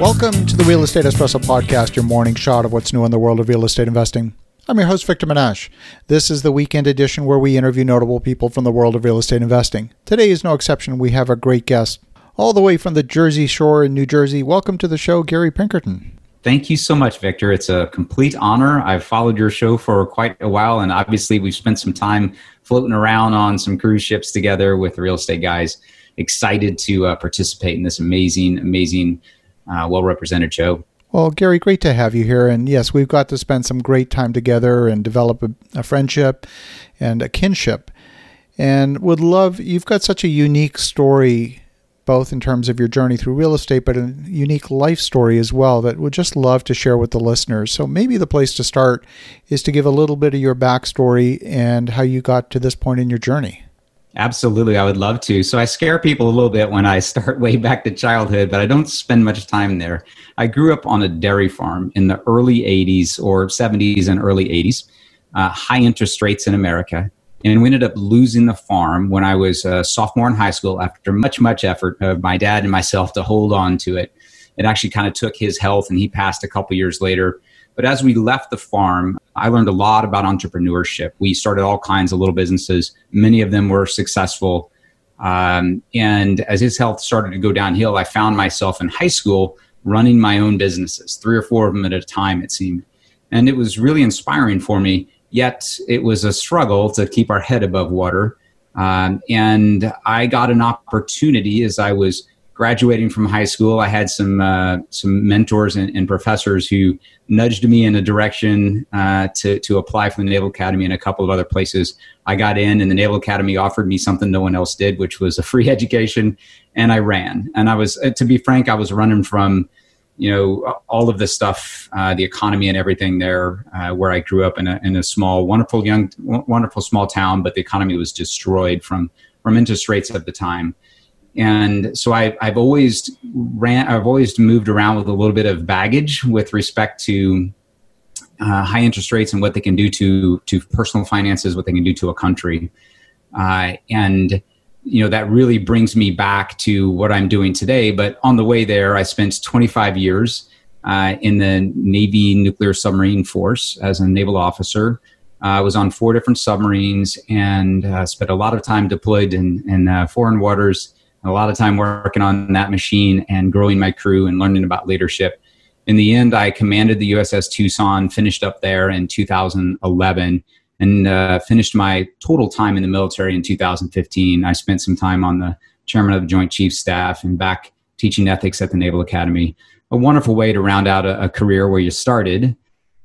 Welcome to the Real Estate Espresso Podcast, your morning shot of what's new in the world of real estate investing. I'm your host, Victor Menasce. This is the weekend edition where we interview notable people from the world of real estate investing. Today is no exception. We have a great guest, all the way from the Jersey Shore in New Jersey. Welcome to the show, Gary Pinkerton. Thank you so much, Victor. It's a complete honor. I've followed your show for quite a while, and obviously, we've spent some time floating around on some cruise ships together with the real estate guys. Excited to uh, participate in this amazing, amazing uh, well represented show. Well, Gary, great to have you here. And yes, we've got to spend some great time together and develop a, a friendship and a kinship. And would love, you've got such a unique story, both in terms of your journey through real estate, but a unique life story as well, that would just love to share with the listeners. So maybe the place to start is to give a little bit of your backstory and how you got to this point in your journey. Absolutely, I would love to. So I scare people a little bit when I start way back to childhood, but I don't spend much time there. I grew up on a dairy farm in the early 80s or 70s and early 80s, uh, high interest rates in America. And we ended up losing the farm when I was a sophomore in high school after much, much effort of my dad and myself to hold on to it. It actually kind of took his health, and he passed a couple years later. But as we left the farm, I learned a lot about entrepreneurship. We started all kinds of little businesses. Many of them were successful. Um, and as his health started to go downhill, I found myself in high school running my own businesses, three or four of them at a time, it seemed. And it was really inspiring for me, yet it was a struggle to keep our head above water. Um, and I got an opportunity as I was graduating from high school, I had some uh, some mentors and, and, professors who nudged me in a direction uh, to to apply for the Naval Academy and a couple of other places. I got in, and the Naval Academy offered me something no one else did, which was a free education, and I ran. And I was, uh, to be frank, I was running from you know all of the stuff uh, the economy and everything there uh, where i grew up in a, in a small wonderful young wonderful small town but the economy was destroyed from from interest rates at the time and so I, have always ran i've always moved around with a little bit of baggage with respect to uh, high interest rates and what they can do to to personal finances what they can do to a country. Uh, and you know that really brings me back to what i'm doing today. But on the way there i spent 25 years uh, in the navy nuclear submarine force as a naval officer. Uh, I was on four different submarines and uh, spent a lot of time deployed in, in uh, foreign waters a lot of time working on that machine and growing my crew and learning about leadership. In the end, I commanded the USS Tucson, finished up there in 2011, and uh, finished my total time in the military in 2015. I spent some time on the chairman of the Joint Chiefs Staff and back teaching ethics at the Naval Academy. A wonderful way to round out a, a career where you started.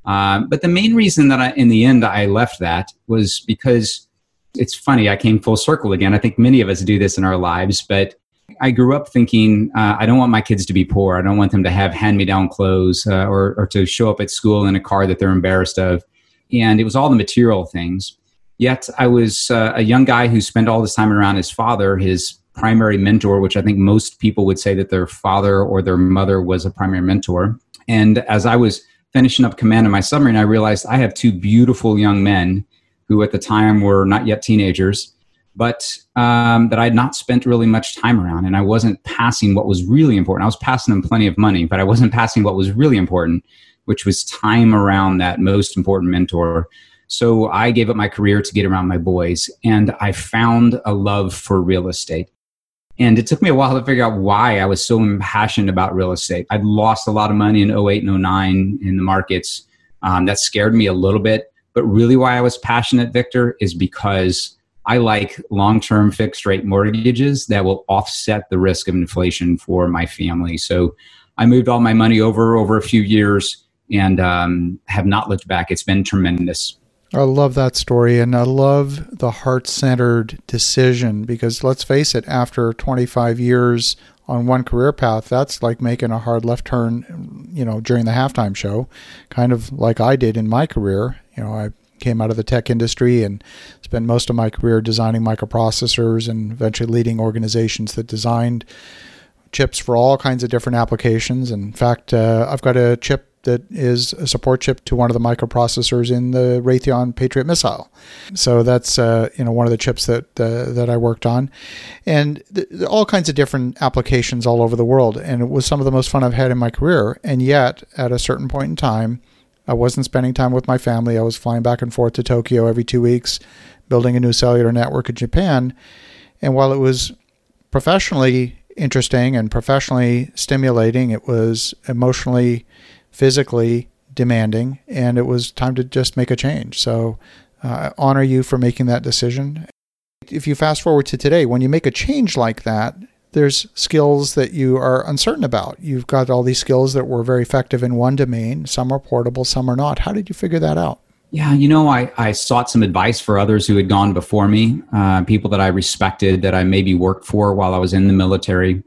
Uh, but the main reason that I, in the end, I left that was because it's funny, I came full circle again. I think many of us do this in our lives, but I grew up thinking uh, I don't want my kids to be poor. I don't want them to have hand me down clothes uh, or, or to show up at school in a car that they're embarrassed of. And it was all the material things. Yet I was uh, a young guy who spent all this time around his father, his primary mentor, which I think most people would say that their father or their mother was a primary mentor. And as I was finishing up command of my submarine, I realized I have two beautiful young men who at the time were not yet teenagers, but um, that I had not spent really much time around. And I wasn't passing what was really important. I was passing them plenty of money, but I wasn't passing what was really important, which was time around that most important mentor. So I gave up my career to get around my boys, and I found a love for real estate. And it took me a while to figure out why I was so impassioned about real estate. I'd lost a lot of money in 08 and 09 in the markets. Um, that scared me a little bit. But really, why I was passionate, Victor, is because I like long term fixed rate mortgages that will offset the risk of inflation for my family. So I moved all my money over over a few years and um, have not looked back. It's been tremendous. I love that story and I love the heart centered decision because let's face it, after 25 years on one career path, that's like making a hard left turn, you know, during the halftime show, kind of like I did in my career. You know, I came out of the tech industry and spent most of my career designing microprocessors and eventually leading organizations that designed chips for all kinds of different applications. In fact, uh, I've got a chip that is a support chip to one of the microprocessors in the Raytheon Patriot missile. So that's uh, you know one of the chips that uh, that I worked on, and th- all kinds of different applications all over the world. And it was some of the most fun I've had in my career. And yet, at a certain point in time, I wasn't spending time with my family. I was flying back and forth to Tokyo every two weeks, building a new cellular network in Japan. And while it was professionally interesting and professionally stimulating, it was emotionally physically demanding, and it was time to just make a change. So, uh, honor you for making that decision. If you fast forward to today, when you make a change like that, there's skills that you are uncertain about. You've got all these skills that were very effective in one domain. Some are portable, some are not. How did you figure that out? Yeah, you know, I, I sought some advice for others who had gone before me, uh, people that I respected, that I maybe worked for while I was in the military.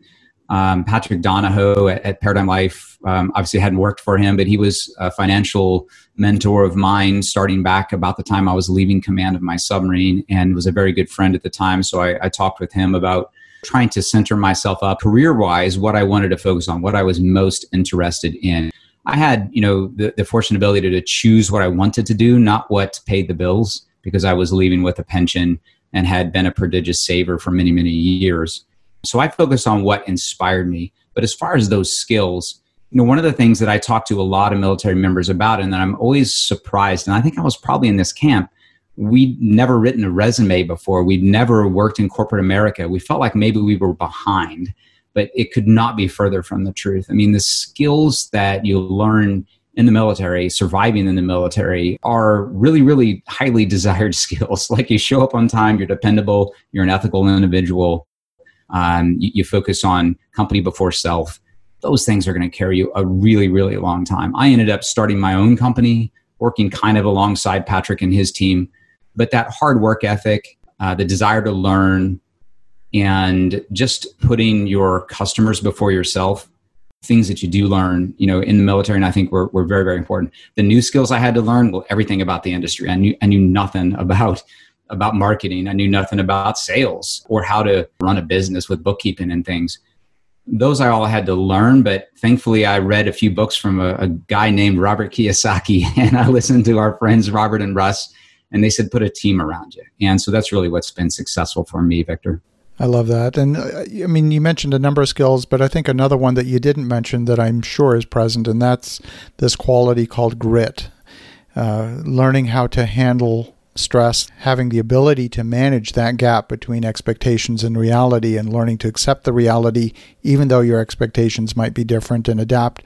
Um, Patrick Donohoe at, at Paradigm Life, um, obviously hadn't worked for him, but he was a financial mentor of mine starting back about the time I was leaving command of my submarine and was a very good friend at the time. So I, I talked with him about trying to center myself up career wise, what I wanted to focus on, what I was most interested in. I had, you know, the, the fortunate ability to choose what I wanted to do, not what paid the bills, because I was leaving with a pension and had been a prodigious saver for many, many years. So I focus on what inspired me. But as far as those skills, you know, one of the things that I talk to a lot of military members about, and that I'm always surprised, and I think I was probably in this camp, we'd never written a resume before. We'd never worked in corporate America. We felt like maybe we were behind but it could not be further from the truth. I mean, the skills that you learn in the military, surviving in the military, are really, really highly desired skills. Like you show up on time, you're dependable, you're an ethical individual, um, you, you focus on company before self. Those things are going to carry you a really, really long time. I ended up starting my own company, working kind of alongside Patrick and his team. But that hard work ethic, uh, the desire to learn, and just putting your customers before yourself things that you do learn you know in the military and i think were, were very very important the new skills i had to learn well everything about the industry i knew i knew nothing about about marketing i knew nothing about sales or how to run a business with bookkeeping and things those i all had to learn but thankfully i read a few books from a, a guy named robert kiyosaki and i listened to our friends robert and russ and they said put a team around you and so that's really what's been successful for me victor I love that. And uh, I mean, you mentioned a number of skills, but I think another one that you didn't mention that I'm sure is present, and that's this quality called grit. Uh, learning how to handle stress, having the ability to manage that gap between expectations and reality, and learning to accept the reality, even though your expectations might be different, and adapt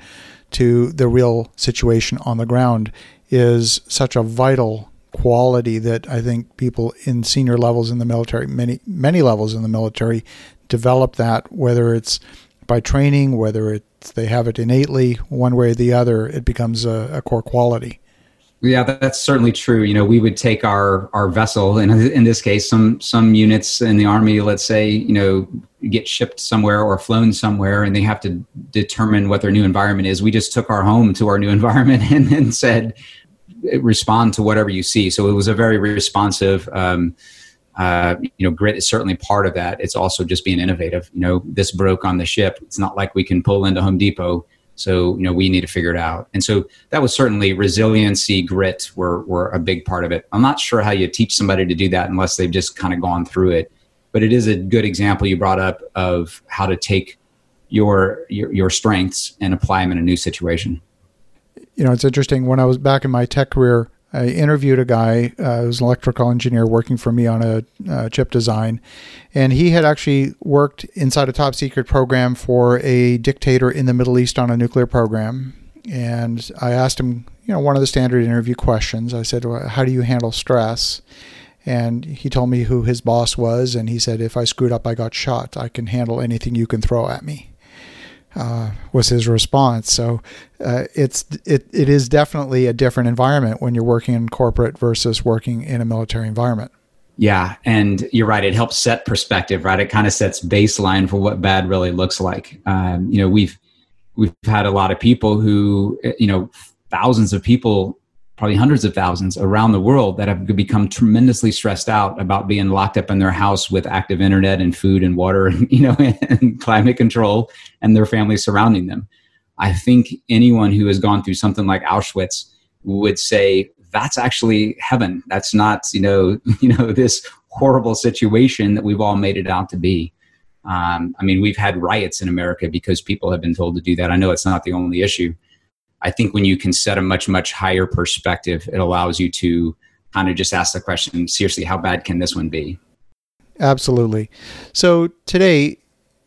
to the real situation on the ground is such a vital quality that I think people in senior levels in the military, many many levels in the military, develop that. Whether it's by training, whether it's they have it innately, one way or the other, it becomes a, a core quality. Yeah, that's certainly true. You know, we would take our our vessel, and in this case, some some units in the army, let's say, you know, get shipped somewhere or flown somewhere, and they have to determine what their new environment is. We just took our home to our new environment and then said, respond to whatever you see. So it was a very responsive. Um, uh, you know, grit is certainly part of that. It's also just being innovative. You know, this broke on the ship. It's not like we can pull into Home Depot. So you know, we need to figure it out. And so that was certainly resiliency, grit were were a big part of it. I'm not sure how you teach somebody to do that unless they've just kind of gone through it. But it is a good example you brought up of how to take your your, your strengths and apply them in a new situation you know, it's interesting. When I was back in my tech career, I interviewed a guy uh, who was an electrical engineer working for me on a uh, chip design, and he had actually worked inside a top secret program for a dictator in the Middle East on a nuclear program. And I asked him, you know, one of the standard interview questions. I said, well, "How do you handle stress?" And he told me who his boss was, and he said, "If I screwed up, I got shot. I can handle anything you can throw at me." Uh, was his response. So uh, it's it, it is definitely a different environment when you're working in corporate versus working in a military environment. Yeah, and you're right. It helps set perspective, right? It kind of sets baseline for what bad really looks like. Um, you know, we've we've had a lot of people who, you know, thousands of people probably hundreds of thousands around the world that have become tremendously stressed out about being locked up in their house with active internet and food and water and you know and climate control and their families surrounding them I think anyone who has gone through something like Auschwitz would say that's actually heaven. That's not, you know, you know, this horrible situation that we've all made it out to be. Um, I mean, we've had riots in America because people have been told to do that. I know it's not the only issue. I think when you can set a much, much higher perspective, it allows you to kind of just ask the question seriously, how bad can this one be? Absolutely. So, today,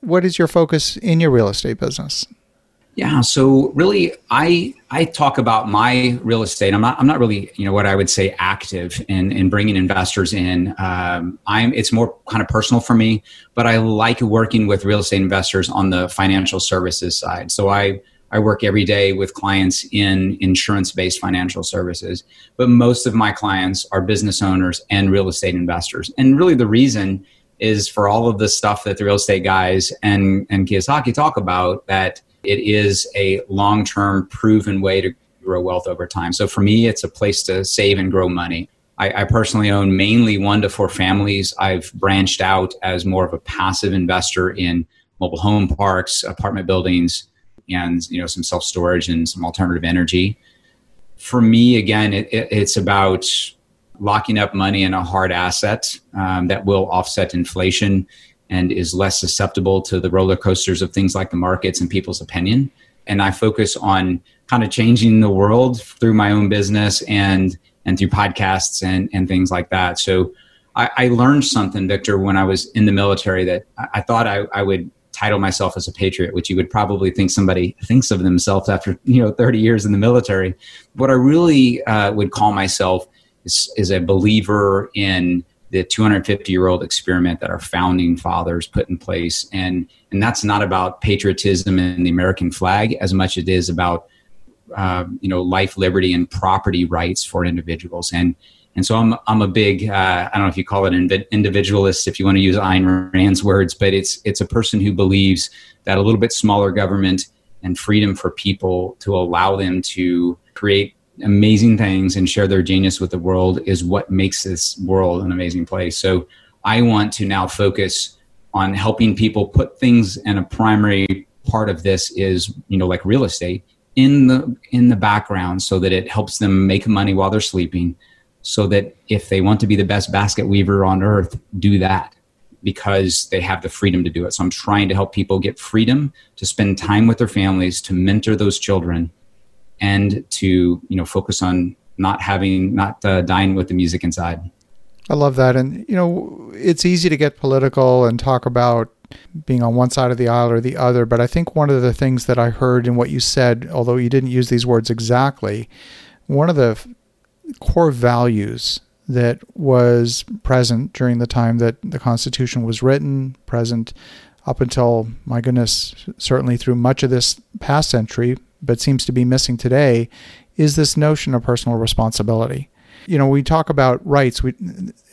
what is your focus in your real estate business? Yeah, so really, I I talk about my real estate. I'm not I'm not really you know what I would say active in in bringing investors in. Um, I'm it's more kind of personal for me, but I like working with real estate investors on the financial services side. So I I work every day with clients in insurance based financial services, but most of my clients are business owners and real estate investors. And really, the reason is for all of the stuff that the real estate guys and and Kiyosaki talk about that it is a long term proven way to grow wealth over time. So for me, it's a place to save and grow money. I, I, personally own mainly one to four families. I've branched out as more of a passive investor in mobile home parks, apartment buildings, and you know some self storage and some alternative energy. For me, again, it, it, it's about locking up money in a hard asset um, that will offset inflation and is less susceptible to the roller coasters of things like the markets and people's opinion. And I focus on kind of changing the world through my own business and and through podcasts and and things like that. So I, learned something, Victor, when I was in the military that I, I thought I, I would title myself as a patriot, which you would probably think somebody thinks of themselves after you know 30 years in the military. What I really uh, would call myself is, is a believer in the 250 year old experiment that our founding fathers put in place and and that's not about patriotism and the american flag as much as it is about uh, you know life liberty and property rights for individuals and and so i'm i'm a big uh, i don't know if you call it an individualist if you want to use Ayn Rand's words but it's it's a person who believes that a little bit smaller government and freedom for people to allow them to create amazing things and share their genius with the world is what makes this world an amazing place. So I want to now focus on helping people put things and a primary part of this is, you know, like real estate in the in the background so that it helps them make money while they're sleeping so that if they want to be the best basket weaver on earth, do that because they have the freedom to do it. So I'm trying to help people get freedom to spend time with their families, to mentor those children and to you know focus on not having not uh, dying with the music inside. I love that, and you know it's easy to get political and talk about being on one side of the aisle or the other, but I think one of the things that I heard in what you said, although you didn't use these words exactly, one of the core values that was present during the time that the Constitution was written, present up until, my goodness, certainly through much of this past century, but seems to be missing today is this notion of personal responsibility. You know, we talk about rights, we,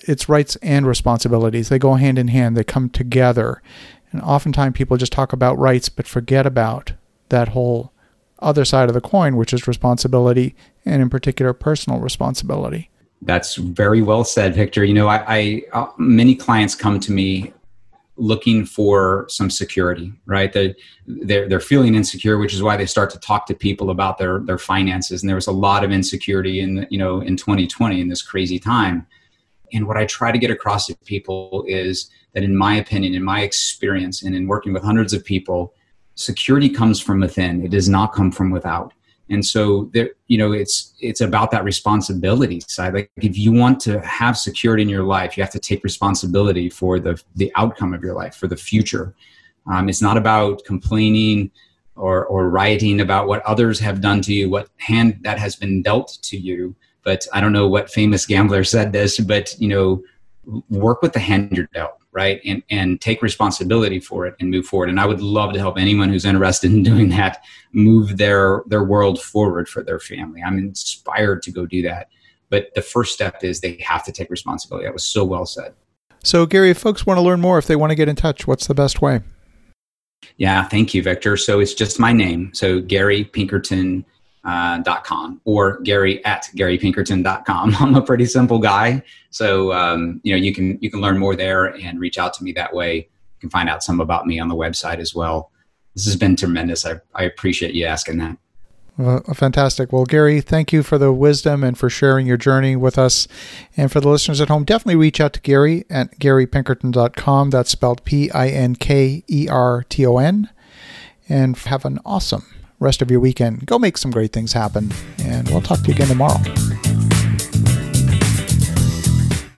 it's rights and responsibilities. They go hand in hand, they come together. And oftentimes people just talk about rights but forget about that whole other side of the coin, which is responsibility and, in particular, personal responsibility. That's very well said, Victor. You know, I, I uh, many clients come to me looking for some security, right? They're, they're, they're feeling insecure, which is why they start to talk to people about their, their finances. And there was a lot of insecurity in, you know, in 2020 in this crazy time. And what I try to get across to people is that in my opinion, in my experience, and in working with hundreds of people, security comes from within. It does not come from without and so there you know it's it's about that responsibility side. Like if you want to have security in your life you have to take responsibility for the the outcome of your life for the future. Um, it's not about complaining or or rioting about what others have done to you what hand that has been dealt to you. But i don't know what famous gambler said this but you know work with the hand you're dealt right and and take responsibility for it and move forward. And i would love to help anyone who's interested in doing that move their their world forward for their family. I'm inspired to go do that. But the first step is they have to take responsibility. That was so well said. So gary if folks want to learn more if they want to get in touch what's the best way? Yeah thank you victor. So it's just my name. So gary pinkerton uh, .com or Gary at GaryPinkerton.com. I'm a pretty simple guy, so um, you know you can you can learn more there and reach out to me that way. You can find out some about me on the website as well. this has been tremendous. I, I appreciate you asking that. Well, fantastic. Well, Gary, thank you for the wisdom and for sharing your journey with us. And for the listeners at home, definitely reach out to Gary at garypinkerton.com. That's spelled P I N K E R T O N. And have an awesome rest of your weekend. Go make some great things happen. And we'll talk to you again tomorrow.